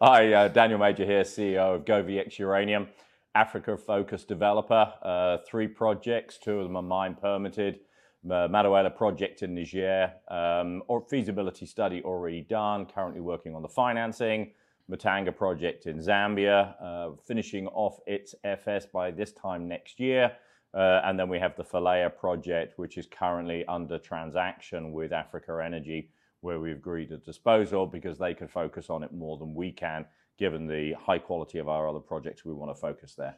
Hi, uh, Daniel Major here, CEO of GoviEx Uranium, Africa-focused developer. Uh, three projects, two of them are mine permitted. Uh, Madaouela project in Niger, um, or feasibility study already done. Currently working on the financing. Mutanga project in Zambia, uh, finishing off its FS by this time next year. Uh, and then we have the Falea project, which is currently under transaction with Africa Energy, where we've agreed a disposal because they can focus on it more than we can, given the high quality of our other projects. We want to focus there.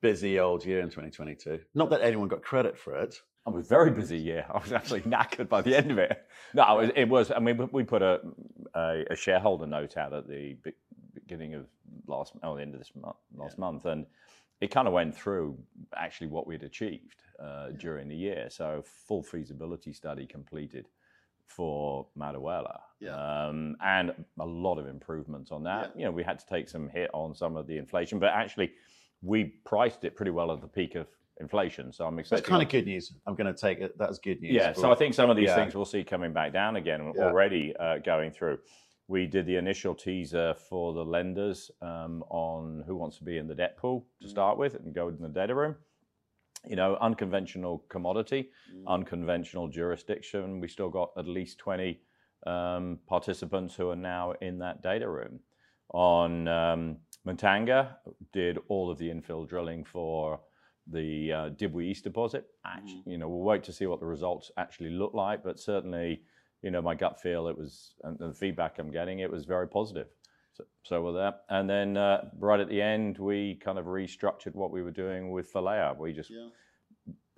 Busy old year in 2022. Not that anyone got credit for it. I was a very busy year. I was actually knackered by the end of it. No, it was. It was I mean, we put a, a, a shareholder note out at the beginning of last, oh, the end of this month, last yeah. month, and it kind of went through actually what we'd achieved uh, during the year. So full feasibility study completed for Madaouela, yeah. um, and a lot of improvements on that. Yeah. You know, we had to take some hit on some of the inflation, but actually, we priced it pretty well at the peak of inflation. So I'm expecting that's kind of good news. I'm going to take it. That's good news. Yeah. So I think some of these yeah. things we'll see coming back down again. Yeah. Already uh, going through. We did the initial teaser for the lenders um, on who wants to be in the debt pool to mm. start with and go in the data room. You know, unconventional commodity, mm. unconventional jurisdiction. We still got at least 20 um, participants who are now in that data room. On um, Mutanga, did all of the infill drilling for the uh, Dibwe East deposit. Actually, mm. you know, we'll wait to see what the results actually look like, but certainly, you know, my gut feel it was, and the feedback I'm getting, it was very positive. So, so with that, and then uh, right at the end, we kind of restructured what we were doing with Falea. We just, yeah.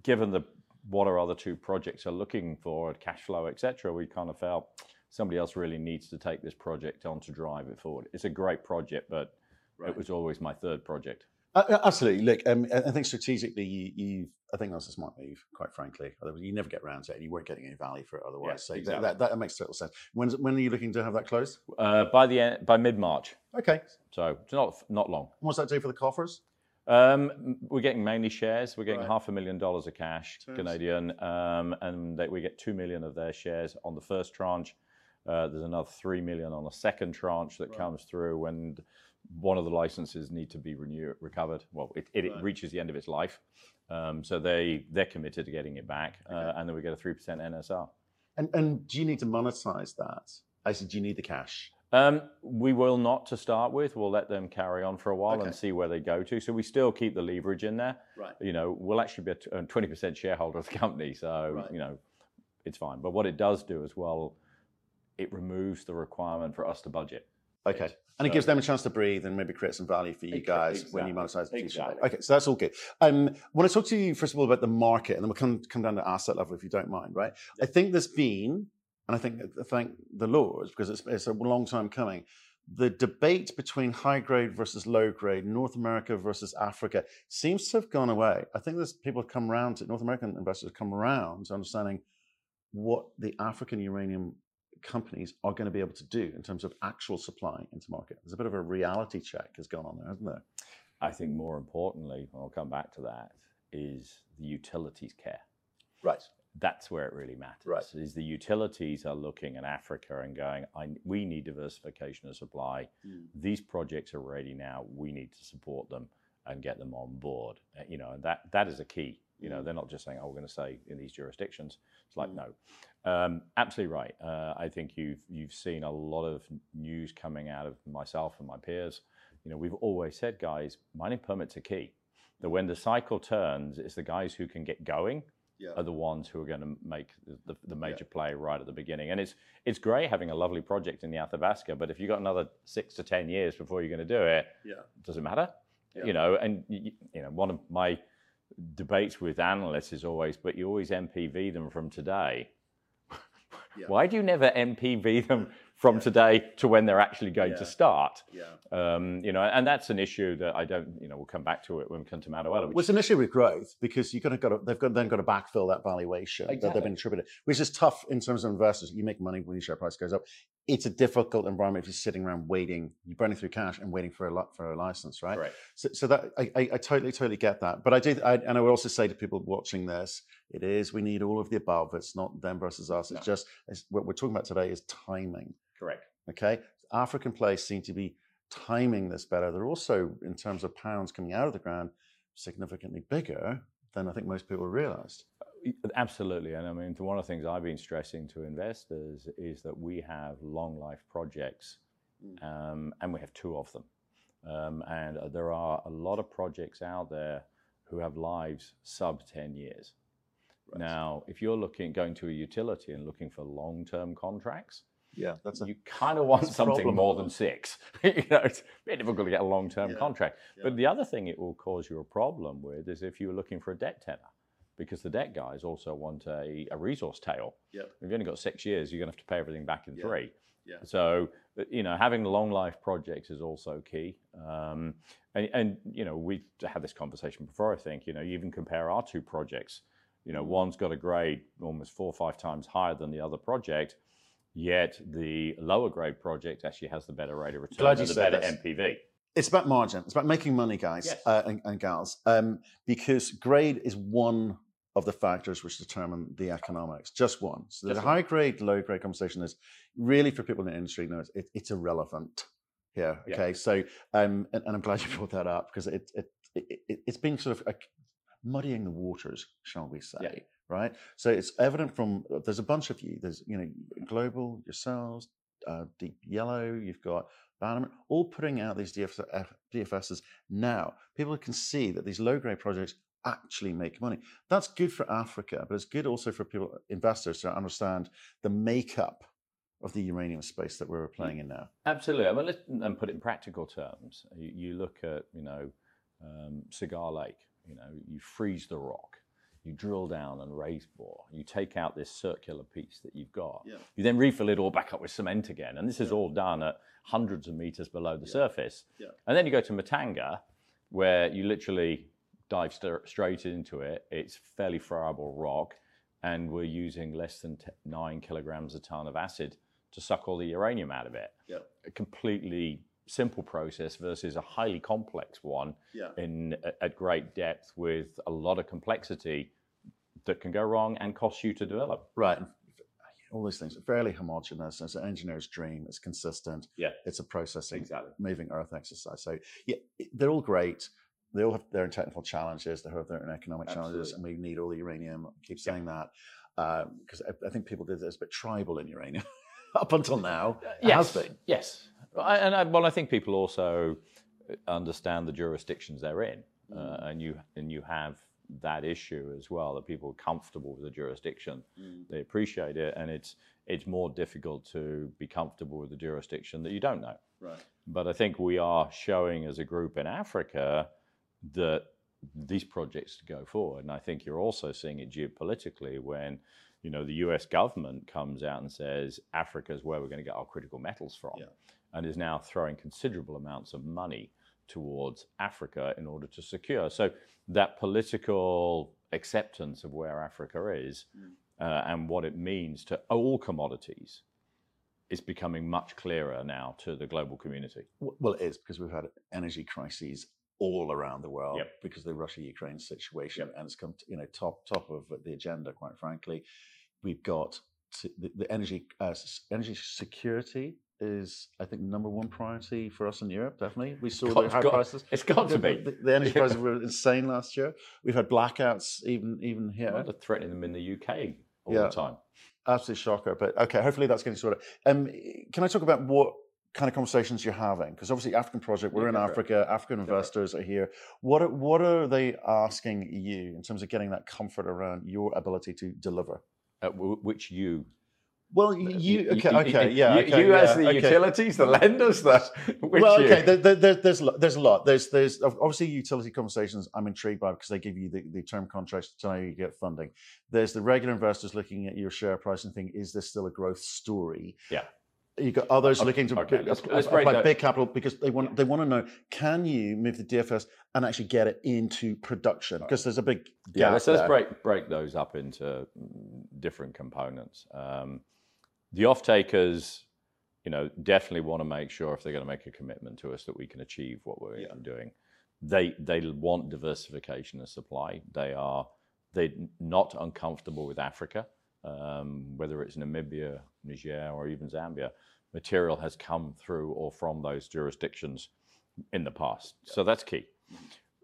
given the what our other two projects are looking for, cash flow, etc., we kind of felt somebody else really needs to take this project on to drive it forward. It's a great project, but right. it was always my third project. Uh, absolutely. Look, um, I think strategically, you, have I think that's a smart move, quite frankly. You never get around to it, and you weren't getting any value for it otherwise. Yeah, so exactly. that, that, that, makes total sense. When, when are you looking to have that closed? Uh, by the end, by mid March. Okay. So not not long. What's that do for the coffers? Um, we're getting mainly shares. We're getting right. half a million dollars of cash Terms. Canadian, um, and they, we get two million of their shares on the first tranche. Uh, there's another three million on the second tranche that right. comes through when one of the licenses need to be renewed, recovered. Well, it, it, right. it, reaches the end of its life, um, so they they're committed to getting it back, uh, okay. uh, and then we get a three percent NSR. And and do you need to monetize that? I said, do you need the cash? Um, we will not to start with. We'll let them carry on for a while okay. and see where they go to. So we still keep the leverage in there. Right. You know, we'll actually be a twenty percent shareholder of the company, so right. you know, it's fine. But what it does do as well, it removes the requirement for us to budget. Okay. And it gives them a chance to breathe and maybe create some value for you guys exactly. when you monetize the. Exactly. Okay, so that's all good. Um, I want to talk to you first of all about the market, and then we'll come, come down to asset level if you don't mind, right? I think there's been, and I think thank the Lord because it's, it's a long time coming, the debate between high grade versus low grade, North America versus Africa, seems to have gone away. I think there's people have come around to North American investors have come around to understanding what the African uranium companies are going to be able to do in terms of actual supply into market. There's a bit of a reality check has gone on there, hasn't there? I think more importantly, I'll come back to that, is the utilities care. Right. That's where it really matters. Right. Is the utilities are looking at Africa and going, we need diversification of supply. Mm. These projects are ready now. We need to support them and get them on board. Uh, you know, and that that is a key. You know, they're not just saying, "Oh, we're going to say in these jurisdictions." It's like, mm. no, um, absolutely right. Uh, I think you've you've seen a lot of news coming out of myself and my peers. You know, we've always said, guys, mining permits are key. That when the cycle turns, it's the guys who can get going yeah. are the ones who are going to make the, the, the major yeah. play right at the beginning. And it's it's great having a lovely project in the Athabasca, but if you've got another six to ten years before you're going to do it, yeah. does it matter? Yeah. You know, and you, you know, one of my debates with analysts is always, but you always NPV them from today. Yeah. Why do you never NPV them from yeah. today to when they're actually going yeah. to start? Um, you know, and that's an issue that I don't, you know, we'll come back to it when we come to Madaouela. Well, it's an issue with growth because you've got to, got to they've got, then got to backfill that valuation exactly. that they've been attributed, which is tough in terms of investors. You make money when your share price goes up it's a difficult environment if you're sitting around waiting, you're burning through cash and waiting for a for a license, right? Right. So, so that I, I, I, totally totally get that, but I do, I, and I would also say to people watching this, it is we need all of the above. It's not them versus us. It's no. just it's, what we're talking about today is timing. Correct. Okay. African plays seem to be timing this better. They're also, in terms of pounds coming out of the ground, significantly bigger than I think most people realized. Absolutely. And I mean, one of the things I've been stressing to investors is that we have long life projects, mm. um, and we have two of them. Um, and uh, there are a lot of projects out there who have lives sub 10 years. Right. Now, if you're looking going to a utility and looking for long-term contracts, yeah, that's a, you kind of want something more than six. you know, it's very difficult to get a long-term yeah. contract. Yeah. But the other thing it will cause you a problem with is if you're looking for a debt tenor, because the debt guys also want a, a resource tail. Yep. If you've only got six years, you're going to have to pay everything back in yep. three. Yeah. So you know, having long life projects is also key. Um, and, and, you know, we've had this conversation before. I think you know, you even compare our two projects. You know, one's got a grade almost four or five times higher than the other project, yet the lower grade project actually has the better rate of return Glad and the better this. NPV. It's about margin. It's about making money, guys yes. uh, and, and, gals, um, because grade is one of the factors which determine the economics. Just one. So the high grade, low grade conversation is really for people in the industry. No, it, it's irrelevant here. Okay, yeah. so um, and, and, I'm glad you brought that up because it, it, it it's been sort of muddying the waters, shall we say? Yeah. Right. So it's evident from there's a bunch of you. There's you know global yourselves, uh, deep yellow. You've got Bannerman, all putting out these DF, DFSs now. People can see that these low grade projects actually make money. That's good for Africa, but it's good also for people, investors, to understand the makeup of the uranium space that we're playing in now. Absolutely. I mean, let's and put it in practical terms. You, you look at, you know, um, Cigar Lake. You know, you freeze the rock, you drill down and raise bore. You take out this circular piece that you've got. Yeah. You then refill it all back up with cement again, and this is yeah. all done at hundreds of meters below the yeah. surface. And then you go to Mutanga, where you literally dive st- straight into it. It's fairly friable rock, and we're using less than t- nine kilograms a ton of acid to suck all the uranium out of it. Yep. A completely simple process versus a highly complex one yeah. in at great depth with a lot of complexity that can go wrong and cost you to develop. Right. All these things are fairly homogenous. It's an engineer's dream. It's consistent. Yeah. It's a processing, exactly. moving earth exercise. So yeah, they're all great they all have their own technical challenges, they have their own economic Absolutely. challenges, and we need all the uranium. I keep saying yeah. that because um, I, I, think people did this a bit tribal in uranium up until now. It yes, has been. Yes, and I, well, I think people also understand the jurisdictions they're in, uh, mm. uh, and you and you have that issue as well that people are comfortable with the jurisdiction, mm. they appreciate it, and it's it's more difficult to be comfortable with the jurisdiction that you don't know. Right. But I think we are showing as a group in Africa that these projects to go forward. And I think you're also seeing it geopolitically when you know the U.S. government comes out and says Africa is where we're going to get our critical metals from, yeah. and is now throwing considerable amounts of money towards Africa in order to secure. So that political acceptance of where Africa is mm. uh, and what it means to all commodities is becoming much clearer now to the global community. Well, it is because we've had energy crises all around the world yep. because of the Russia-Ukraine situation, yep. and it's come to, you know top top of the agenda. Quite frankly, we've got the, the, energy uh, energy security is I think number one priority for us in Europe. Definitely, we saw the high got, prices. It's got to be. The, the energy prices were insane last year. We've had blackouts even even here. Well, they're threatening them in the UK all yeah. the time. Absolute shocker. But okay, hopefully that's getting sorted. Um, can I talk about what kind of conversations you're having? Because obviously, African Project, we're yeah, in Africa, right. African investors right. are here. What are, what are they asking you in terms of getting that comfort around your ability to deliver? Uh, which you? Well, you, okay, okay, yeah, you, okay, you yeah, as the okay. utilities, the lenders, that. Well, okay, there, there, there's there's a lot. There's there's obviously utility conversations. I'm intrigued by because they give you the, the term contracts to know you get funding. There's the regular investors looking at your share price and think, is this still a growth story? Yeah. You've got others okay, looking to okay. let's, let's apply big capital because they want they want to know can you move the DFS and actually get it into production because there's a big yeah. Let's, let's, break break those up into different components. Um, the off takers, you know, definitely want to make sure if they're going to make a commitment to us that we can achieve what we're yeah. doing. They they want diversification of supply. They are they're not uncomfortable with Africa um, whether it's Namibia, Niger, or even Zambia, material has come through or from those jurisdictions in the past. Yeah. So that's key.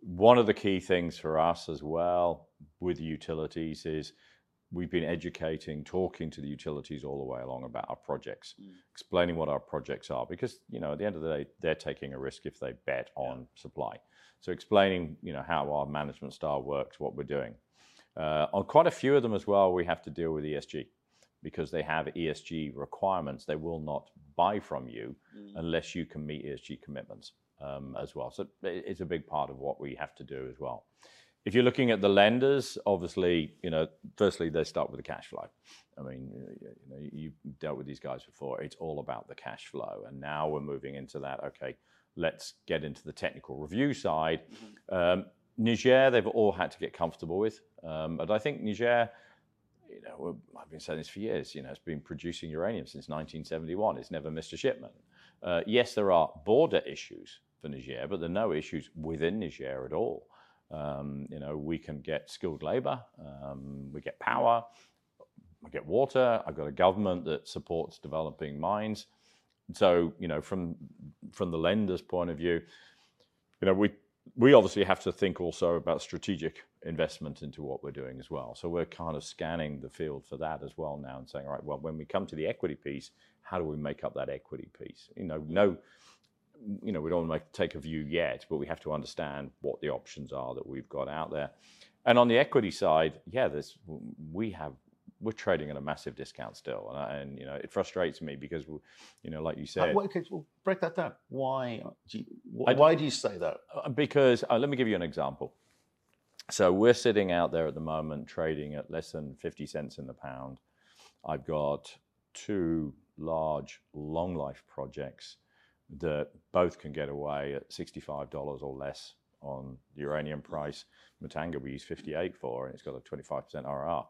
One of the key things for us as well with utilities is we've been educating, talking to the utilities all the way along about our projects, mm. explaining what our projects are, because you know at the end of the day they're taking a risk if they bet on yeah. supply. So explaining you know how our management style works, what we're doing. Uh, on quite a few of them as well, we have to deal with ESG because they have ESG requirements. They will not buy from you mm. unless you can meet ESG commitments um, as well. So it's a big part of what we have to do as well. If you're looking at the lenders, obviously, you know, firstly they start with the cash flow. I mean, you know, you've dealt with these guys before. It's all about the cash flow, and now we're moving into that. Okay, let's get into the technical review side. Mm-hmm. Um, Niger, they've all had to get comfortable with, um, but I think Niger, you know, I've been saying this for years. You know, it's been producing uranium since 1971. It's never missed a shipment. Uh, yes, there are border issues for Niger, but there are no issues within Niger at all. Um, you know, we can get skilled labor, um, we get power, we get water. I've got a government that supports developing mines. So, you know, from from the lender's point of view, you know, we we obviously have to think also about strategic investment into what we're doing as well. So we're kind of scanning the field for that as well now and saying, all right, well, when we come to the equity piece, how do we make up that equity piece? You know, no you know, we don't to take a view yet, but we have to understand what the options are that we've got out there. And on the equity side, yeah, there's we have we're trading at a massive discount still, and, and you know it frustrates me because we, you know, like you said, uh, okay, well, break that down. Why do you, why do you say that? Uh, because uh, let me give you an example. So we're sitting out there at the moment trading at less than fifty cents in the pound. I've got two large long life projects that both can get away at $65 or less on the uranium price. Mutanga we use 58 for, and it's got a 25% RR.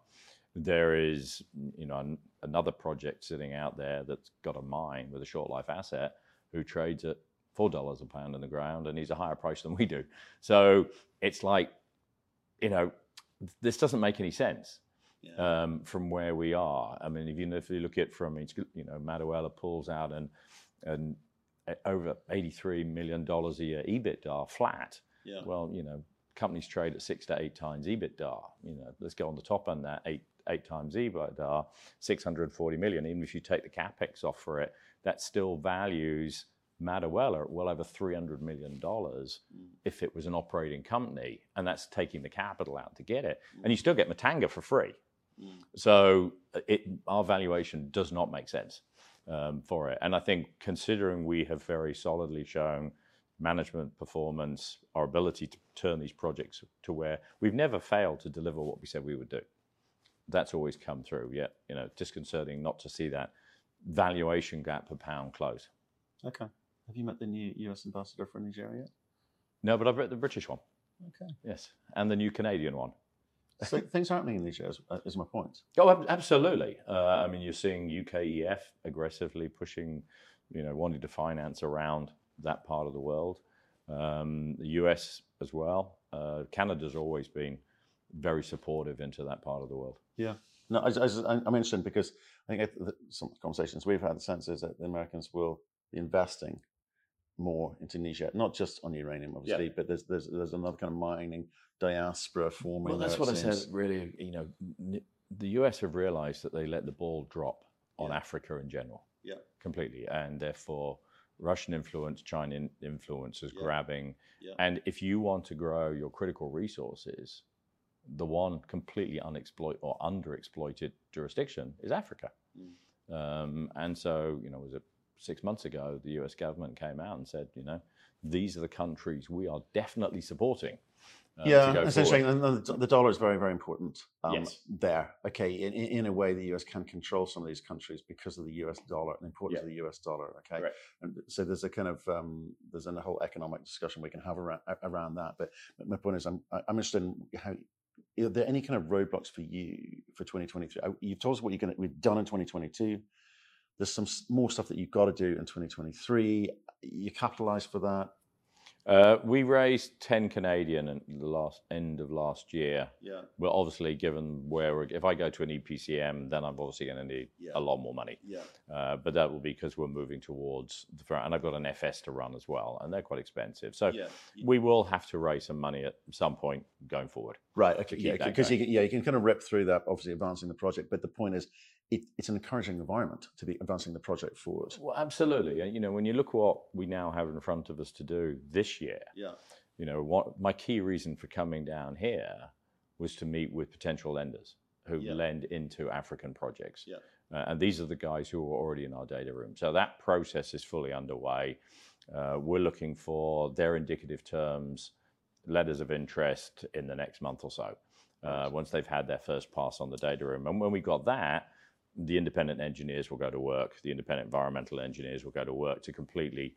There is, you know, an, another project sitting out there that's got a mine with a short life asset who trades at four dollars a pound in the ground, and he's a higher price than we do. So it's like, you know, this doesn't make any sense. Yeah. Um, from where we are, I mean, if you, if you look at from, you know, Madaouela pulls out and and over $83 million a year EBITDA flat. Yeah. Well, you know, companies trade at six to eight times EBITDA. You know, let's go on the top end that eight eight times EBITDA, 640 million. Even if you take the capex off for it, that still values Madaouela at well over 300 million dollars mm. if it was an operating company, and that's taking the capital out to get it. Mm. And you still get Mutanga for free. Mm. So it, our valuation does not make sense um, for it. And I think considering we have very solidly shown management performance, our ability to turn these projects to where we've never failed to deliver what we said we would do. That's always come through. Yet, you know, disconcerting not to see that valuation gap per pound close. Okay. Have you met the new US ambassador for Nigeria yet? No, but I've met the British one. Okay. Yes, and the new Canadian one so things are happening in these years, uh, is my point. Oh, absolutely. Uh, I mean, you're seeing UKEF aggressively pushing, you know, wanting to finance around that part of the world. Um, the US as well. Uh, Canada's always been very supportive into that part of the world. Yeah. No, I, am interested because I think some conversations we've had, the sense is that the Americans will be investing more into Niger, not just on uranium, obviously, yeah. but there's, there's there's another kind of mining diaspora forming. Well, that's what I said. Really, you know, the US have realised that they let the ball drop on yeah. Africa in general. Yeah, completely, and therefore. Russian influence, China influence is yeah. grabbing. Yeah. And if you want to grow your critical resources, the one completely unexploited or underexploited jurisdiction is Africa. Mm. Um, and so, you know, was it six months ago, the US government came out and said, you know, these are the countries we are definitely supporting. Uh, yeah, the, the, dollar is very, very important um, yes. there. Okay, in, in a way, the US can control some of these countries because of the US dollar and the importance yeah. of the US dollar. Okay, right. and so there's a kind of um, there's a whole economic discussion we can have around, around that. But my point is, I'm I'm interested in how are there any kind of roadblocks for you for 2023? You've told us what you're going to we've done in 2022. There's some more stuff that you've got to do in 2023. You capitalize for that. Uh, we raised 10 Canadian at the last end of last year. Yeah. Well, obviously, given where we're, if I go to an EPCM, then I'm obviously going to need Yeah. a lot more money. Yeah. Uh, but that will be because we're moving towards the front, and I've got an FS to run as well, and they're quite expensive. So Yeah. we will have to raise some money at some point going forward. Right. Okay. Yeah. Because you yeah, you can kind of rip through that, obviously advancing the project. But the point is, it, it's an encouraging environment to be advancing the project forward. Well, absolutely. You know, when you look what we now have in front of us to do this year, Yeah. you know, what my key reason for coming down here was to meet with potential lenders who Yeah. lend into African projects. Yeah. Uh, and these are the guys who are already in our data room. So that process is fully underway. Uh, we're looking for their indicative terms, letters of interest in the next month or so, uh, once they've had their first pass on the data room. And when we got that, the independent engineers will go to work, the independent environmental engineers will go to work to completely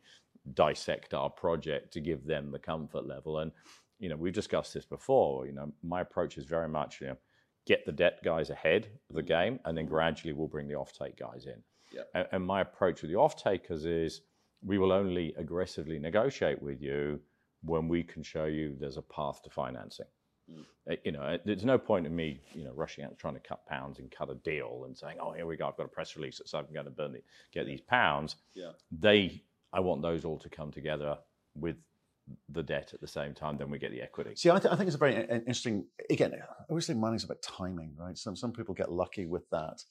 dissect our project to give them the comfort level. And, you know, we've discussed this before. You know, my approach is very much, you know, get the debt guys ahead of the mm. game, and then gradually we'll bring the offtake guys in. Yeah. And, and my approach with the off-takers is we will only aggressively negotiate with you when we can show you there's a path to financing. Uh, You know, uh, there's no point in me, you know, rushing out trying to cut pounds and cut a deal and saying, "Oh, here we go, I've got a press release that says I'm going to burn the, get these pounds." Yeah. They, I want those all to come together with the debt at the same time. Then we get the equity. See, I, th- I think it's a very interesting. Again, I always say money's about timing, right? Some some people get lucky with that,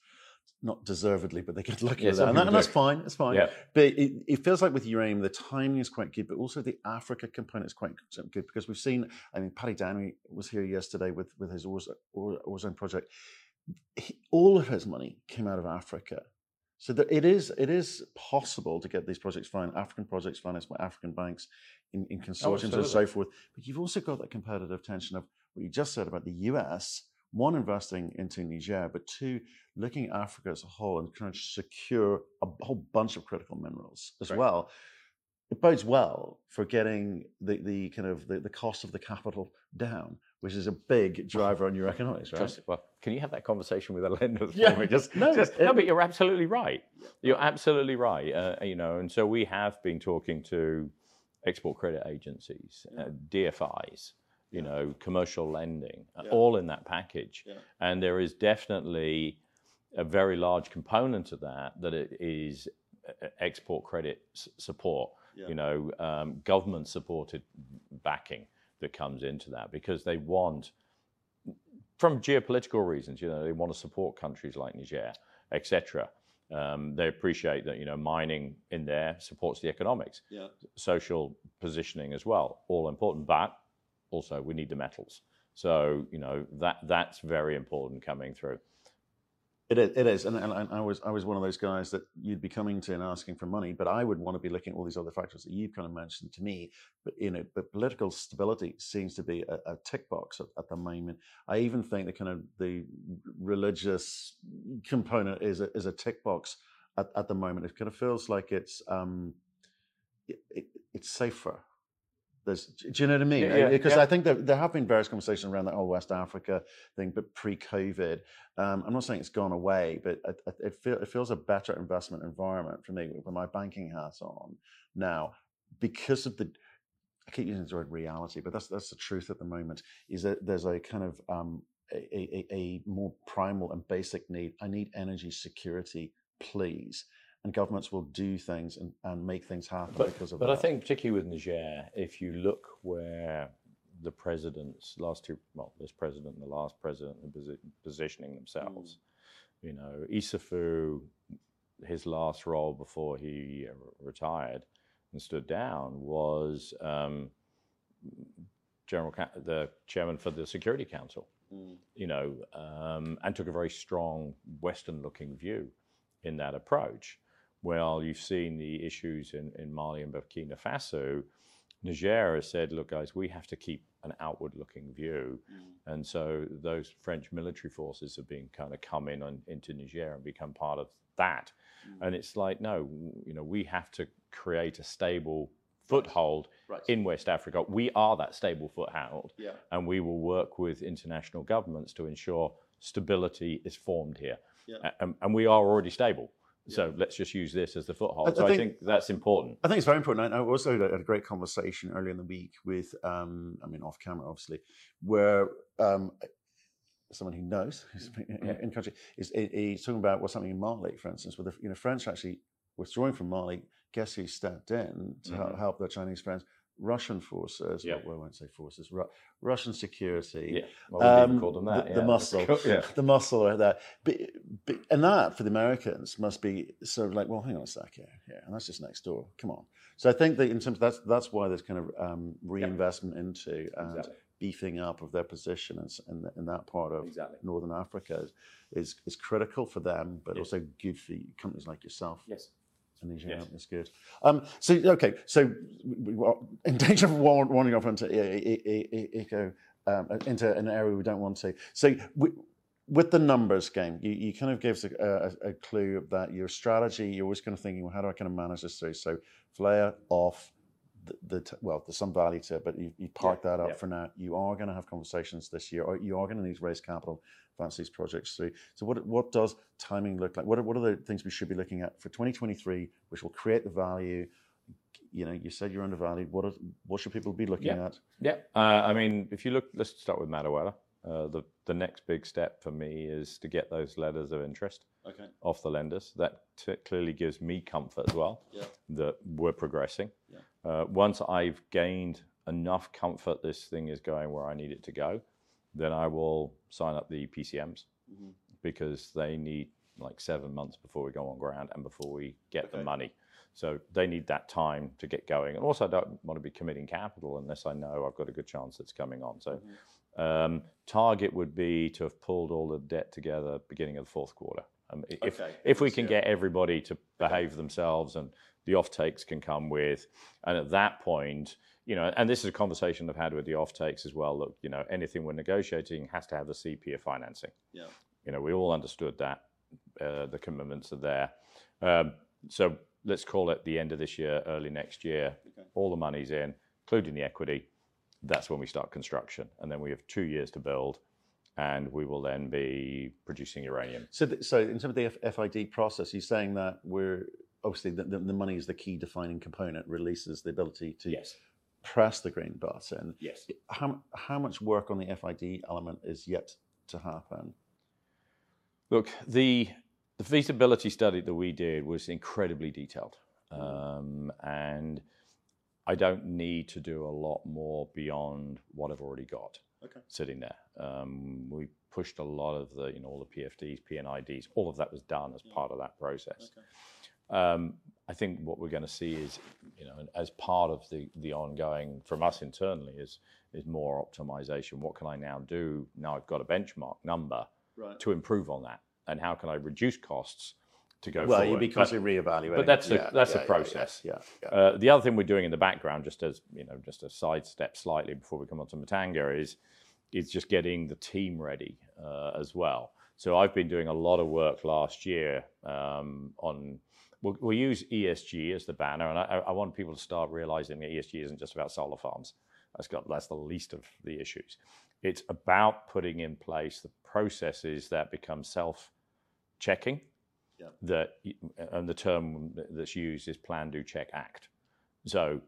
not deservedly, but they get lucky Yeah, with that, and, that, and that's fine. It's fine. Yeah. But it, it feels like with uranium, the timing is quite good, but also the Africa component is quite good because we've seen. I mean, Paddy Downey was here yesterday with with his Ozone project. He, all of his money came out of Africa. So that it is it is possible to get these projects financed, African projects financed by African banks in, in consortiums and so forth. But you've also got that competitive tension of what you just said about the US, one investing into Niger, but two looking at Africa as a whole and trying to secure a whole bunch of critical minerals as Right. well. It bodes well for getting the, the kind of the, the cost of the capital down, which is a big driver on your economics, right? Just- well, can you have that conversation with a lender for Yeah. me? Just, No, just- it- no, but you're absolutely right. You're absolutely right. Uh, you know, and so we have been talking to export credit agencies, uh, DFIs, you know, commercial lending, uh, Yeah. all in that package. Yeah. And there is definitely a very large component of that that it is uh, export credit s- support. Yeah. You know, um, government supported backing that comes into that because they want from geopolitical reasons, you know, they want to support countries like Niger, etc. Um, they appreciate that you know mining in there supports the economics, Yeah. social positioning as well, all important. But also we need the metals, so you know that that's very important coming through. It is, it is, and, and I was I was one of those guys that you'd be coming to and asking for money, but I would want to be looking at all these other factors that you've kind of mentioned to me. But you know, but political stability seems to be a, a tick box at, at the moment. I even think the kind of the religious component is a, is a tick box at, at the moment. It kind of feels like it's um, it, it, it's safer. There's, do you know what I mean? Yeah, Because yeah. I think that there have been various conversations around that whole West Africa thing, but pre-COVID, um, I'm not saying it's gone away, but it, it, it, feel, it feels a better investment environment for me with my banking hat on now because of the. I keep using the word reality, but that's that's the truth at the moment. Is that there's a kind of um, a, a, a more primal and basic need. I need energy security, please. And governments will do things and, and make things happen But, because of but that. But I think particularly with Niger, if you look where the presidents, last two, well, this president and the last president are posi- positioning themselves, you know, Issoufou, his last role before he uh, retired and stood down was um, general, the chairman for the Security Council Mm. you know, um, and took a very strong Western-looking view in that approach. Well, you've seen the issues in, in Mali and Burkina Faso. Niger has said, look, guys, we have to keep an outward-looking view. Mm. And so those French military forces have been kind of come in on, into Niger and become part of that. Mm. And it's like, no, you know, we have to create a stable foothold Right. in West Africa. We are that stable foothold yeah. and we will work with international governments to ensure stability is formed here. Yeah. And, and we are already stable. So let's just use this as the foothold. I, so I think, I think, that's important. I think it's very important. I also had a great conversation earlier in the week with, um, I mean, off camera, obviously, where um, someone who knows who's in, in country is he's talking about what's happening in Mali, for instance, where the you know French actually withdrawing from Mali. Guess who stepped in to mm-hmm. help their Chinese friends? Russian forces, yeah. well, I won't say forces, Ru- Russian security. Yeah, well, um, call them that. The, yeah. the muscle, yeah. the muscle right there. But, but, and that for the Americans must be sort of like, well, hang on a sec here, yeah, and that's just next door. Come on. So I think that in terms of that's that's why there's kind of um, reinvestment into and exactly. beefing up of their position in, in, in that part of exactly. Northern Africa is, is, is critical for them, but also good for companies like yourself. Yes. Tunisia. Yes. That's good. Um, so okay, so we, are in danger of wandering off into eco um, into an area we don't want to. So we, with the numbers game, you, you kind of gave us a, a, a, clue that your strategy. You're always kind of thinking, well, how do I kind of manage this through? So Falea off. The, the, well, there's some value to it, but you, you park yeah, that up yeah. for now. You are going to have conversations this year, or you are going to need to raise capital advance these projects through. So what, what does timing look like? What are, what are the things we should be looking at for 2023, which will create the value? You know, you said you're undervalued. What, are, what should people be looking yeah. at? Yeah, uh, I mean, if you look, let's start with Madaouela. Uh, the, the next big step for me is to get those letters of interest okay. off the lenders. That t- clearly gives me comfort as well yeah. that we're progressing. Yeah. Uh, once I've gained enough comfort this thing is going where I need it to go, then I will sign up the PCMs mm-hmm. because they need like seven months before we go on ground and before we get okay. the money. So they need that time to get going. And also, I don't want to be committing capital unless I know I've got a good chance that's coming on. So, mm-hmm. um, target would be to have pulled all the debt together beginning of the fourth quarter. Um, if okay. if we can get everybody to behave okay. themselves and the off takes can come with, and at that point, you know, and this is a conversation I've had with the off takes as well. Look, you know, anything we're negotiating has to have the CP of financing. Yeah. You know, we all understood that uh, the commitments are there. Um, so let's call it the end of this year, early next year. Okay. All the money's in, including the equity. That's when we start construction, and then we have two years to build, and we will then be producing uranium. So, th- so in terms of the F- FID process, you're saying that we're obviously the, the, the, money is the key defining component, releases the ability to yes press the green button. Yes. How, how much work on the FID element is yet to happen? Look, the, the feasibility study that we did was incredibly detailed. Um, and I don't need to do a lot more beyond what I've already got okay. sitting there. Um, we pushed a lot of the, you know, all the PFDs, P&IDs, all of that was done as part of that process. Okay. Um, I think what we're going to see is, you know, as part of the the ongoing from us internally is is more optimization. What can I now do now? I've got a benchmark number right. to improve on that, and how can I reduce costs to go well, forward? you be constantly reevaluating. But that's a, that's yeah, a process. Yeah, yeah, uh, the other thing we're doing in the background, just as you know, just a sidestep slightly before we come on to Mutanga, is is just getting the team ready uh, as well. So I've been doing a lot of work last year um, on We'll, we'll, use ESG as the banner, and I, I, want people to start realizing that ESG isn't just about solar farms. That's got that's the least of the issues. It's about putting in place the processes that become self-checking. Yeah. That and the term that's used is plan, do, check, act. So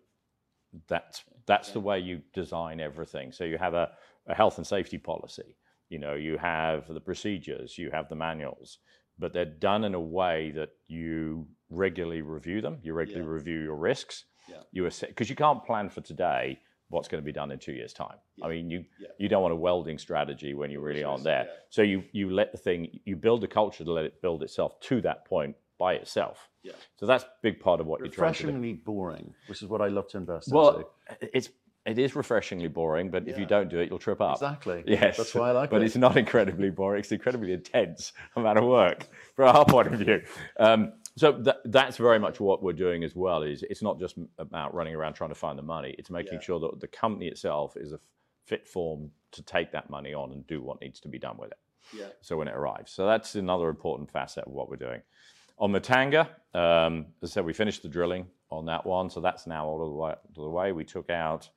that's that's yeah. the way you design everything. So you have a, a health and safety policy. You know, you have the procedures, you have the manuals, but they're done in a way that you regularly review them. You regularly yeah. review your risks. Yeah. You assess because you can't plan for today what's going to be done in two years' time. Yeah. I mean, you yeah. you don't want a welding strategy when you really aren't there. So you you let the thing you build the culture to let it build itself to that point by itself. Yeah. So that's a big part of what you're trying to do. Refreshingly boring, which is what I love to invest well, into. it's it is refreshingly boring, but yeah. if you don't do it, you'll trip up. Exactly. Yes. That's why I like but it. But it's not incredibly boring. It's incredibly intense amount of work from our point of view. Um, so that, that's very much what we're doing as well. Is it's not just about running around trying to find the money. It's making yeah. sure that the company itself is a fit form to take that money on and do what needs to be done with it. Yeah. So when it arrives, so that's another important facet of what we're doing. On Mutanga, um, as I said, we finished the drilling on that one, so that's now all the way. The way. We took out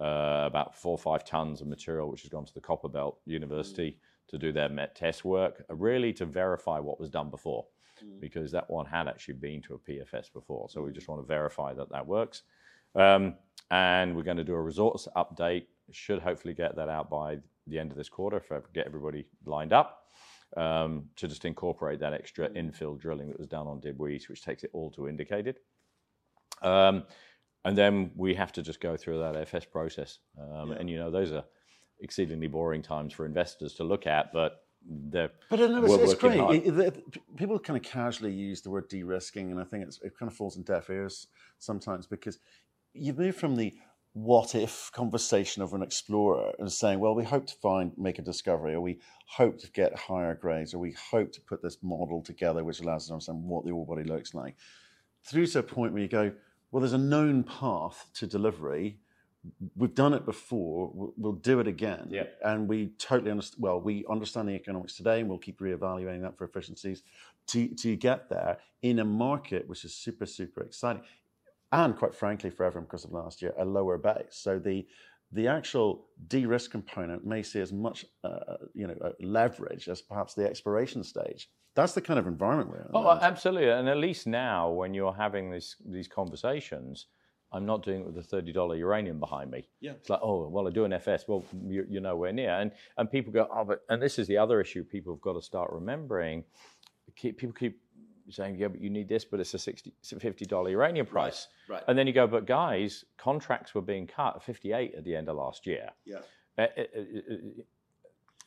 uh, about four or five tons of material, which has gone to the Copperbelt University to do their met test work, uh, really to verify what was done before. mm. because that one had actually been to a PFS before. So we just want to verify that that works. Um, and we're going to do a resource update. Should hopefully get that out by the end of this quarter if I get everybody lined up um, to just incorporate that extra mm. infill drilling that was done on Dibwe, which takes it all to indicated. Um, and then we have to just go through that FS process. Um, yeah. And you know, those are exceedingly boring times for investors to look at, but they're but I know it's, it's great. It, it, people kind of casually use the word de-risking, and I think it kind of falls in deaf ears sometimes because you move from the what if conversation of an explorer and saying, well, we hope to find, make a discovery, or we hope to get higher grades, or we hope to put this model together which allows us to understand what the ore body looks like, through to a point where you go, well, there's a known path to delivery. We've done it before. We'll do it again. Yeah. And we totally understand. Well, we understand the economics today, and we'll keep reevaluating that for efficiencies to to get there in a market which is super super exciting, and quite frankly, for everyone because of last year, a lower base. So the the actual de-risk component may see as much uh, you know uh, leverage as perhaps the exploration stage that's the kind of environment we're in. Oh, absolutely. And at least now, when you're having this, these conversations, I'm not doing it with a $30 uranium behind me. Yeah. It's like, oh, well, I do an FS. Well, you're, you're nowhere near. And, and people go, oh, but, and this is the other issue people have got to start remembering. Keep, people keep saying, yeah, but you need this, but it's a 60, $50 uranium price. Right, right. And then you go, but guys, contracts were being cut at 58 at the end of last year. Yeah. Uh, uh, uh,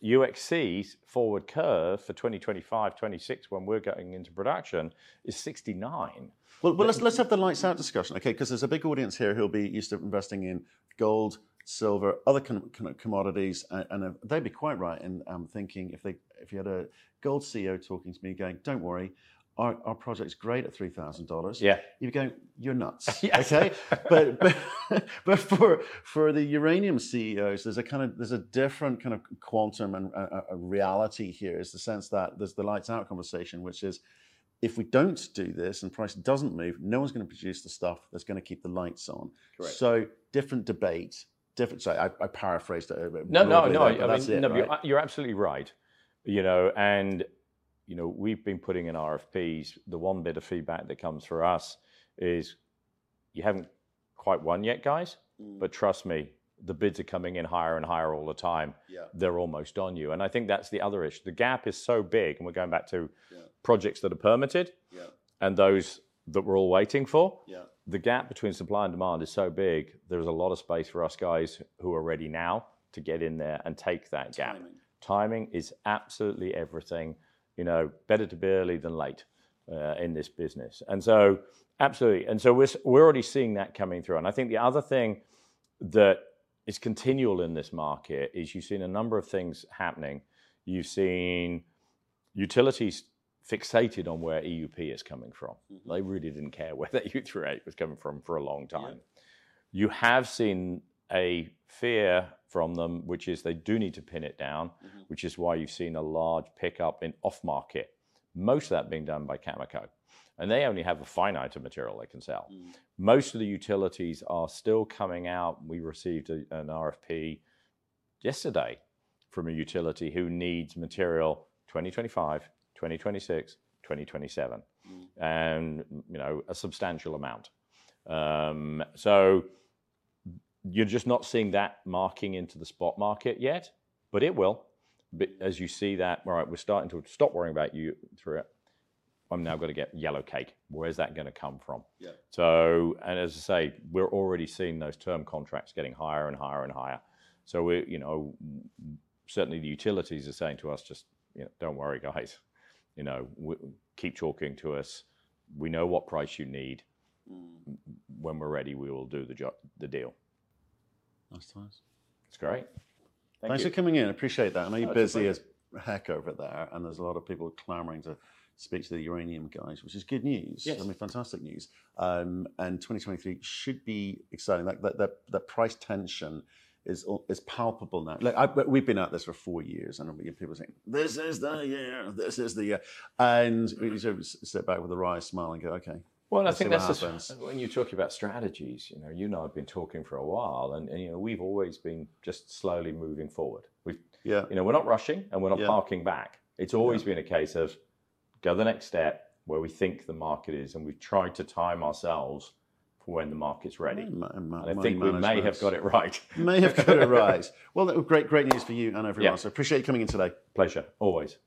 UxC's forward curve for 2025, 26, when we're going into production, is 69. Well, well let's, let's have the lights out discussion, okay? Because there's a big audience here who'll be used to investing in gold, silver, other com- com- commodities, and, and uh, they'd be quite right in um, thinking if they if you had a gold CEO talking to me going, "Don't worry, our, our project's great at three thousand dollars. Yeah, you're going, you're nuts. Okay, but but but for for the uranium CEOs, there's a kind of there's a different kind of quantum and a, reality here. Is the sense that there's the lights out conversation, which is if we don't do this and price doesn't move, no one's going to produce the stuff that's going to keep the lights on. Correct. So different debate, different. Sorry, I, I paraphrased it. No, no, no. There, I mean, it, no right? you're, you're absolutely right. You know, and you know, we've been putting in RFPs. The one bit of feedback that comes for us is you haven't quite won yet, guys, mm. but trust me, the bids are coming in higher and higher all the time. Yeah. They're almost on you. And I think that's the other issue. The gap is so big, and we're going back to yeah. projects that are permitted yeah. and those that we're all waiting for. Yeah. The gap between supply and demand is so big, there's a lot of space for us guys who are ready now to get in there and take that Timing. gap. Timing is absolutely everything you know, better to be early than late uh, in this business. And so, absolutely. And so we're, we're already seeing that coming through. And I think the other thing that is continual in this market is you've seen a number of things happening. You've seen utilities fixated on where EUP is coming from. Mm-hmm. They really didn't care where that U38 was coming from for a long time. Yeah. You have seen a fear from them, which is they do need to pin it down, mm-hmm. which is why you've seen a large pickup in off market. Most of that being done by Cameco. And they only have a finite of material they can sell. Mm. Most of the utilities are still coming out. We received a, an RFP yesterday from a utility who needs material 2025, 2026, 2027, mm. and you know a substantial amount. Um, so you're just not seeing that marking into the spot market yet, but it will. But as you see that, all right, we're starting to stop worrying about you through it. I'm now going to get yellow cake. Where's that going to come from? Yeah. So, and as I say, we're already seeing those term contracts getting higher and higher and higher. So we, you know, certainly the utilities are saying to us, just you know, don't worry, guys. You know, we, keep talking to us. We know what price you need. Mm. When we're ready, we will do the jo- the deal. Nice times. It's great. Thank Thanks you. for coming in. Appreciate that. I know you're busy as heck over there, and there's a lot of people clamoring to speak to the uranium guys, which is good news. Yes. I mean, fantastic news. Um, and 2023 should be exciting. That that that, that price tension is is palpable now. Like I, we've been at this for four years, and people saying, "This is the year. This is the year," and we sort of sit back with a wry smile and go, "Okay, well, I think that's just, when you're talking about strategies. You know, you and I have been talking for a while, and, and you know we've always been just slowly moving forward. We, yeah, you know, we're not rushing and we're not yeah. parking back. It's always yeah. been a case of go the next step. where we think the market is, and we've tried to time ourselves for when the market's ready. And I think we may have got it right. May have got it right. Well, great, great news for you and everyone. Yeah. So appreciate you coming in today. Pleasure, always.